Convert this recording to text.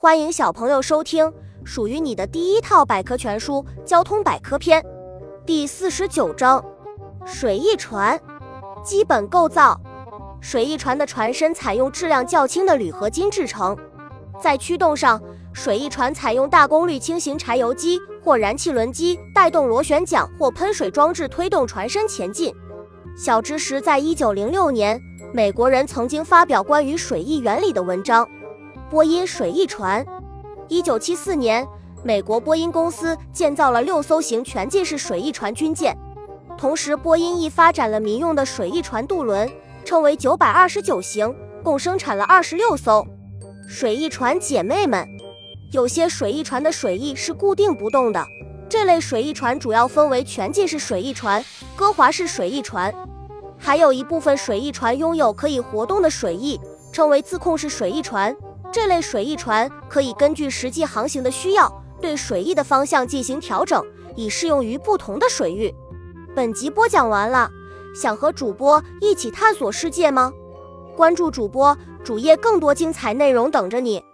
欢迎小朋友收听属于你的第一套百科全书《交通百科篇》第四十九章：水翼船。基本构造：水翼船的船身采用质量较轻的铝合金制成。在驱动上，水翼船采用大功率轻型柴油机或燃气轮机带动螺旋桨或喷水装置推动船身前进。小知识：在一九零六年，美国人曾经发表关于水翼原理的文章。波音水翼船，一九七四年，美国波音公司建造了六艘型全进式水翼船军舰。同时，波音亦发展了民用的水翼船渡轮，称为九百二十九型，共生产了二十六艘。水翼船姐妹们，有些水翼船的水翼是固定不动的，这类水翼船主要分为全进式水翼船、搁滑式水翼船，还有一部分水翼船拥有可以活动的水翼，称为自控式水翼船。这类水翼船可以根据实际航行的需要，对水翼的方向进行调整，以适用于不同的水域。本集播讲完了，想和主播一起探索世界吗？关注主播主页，更多精彩内容等着你。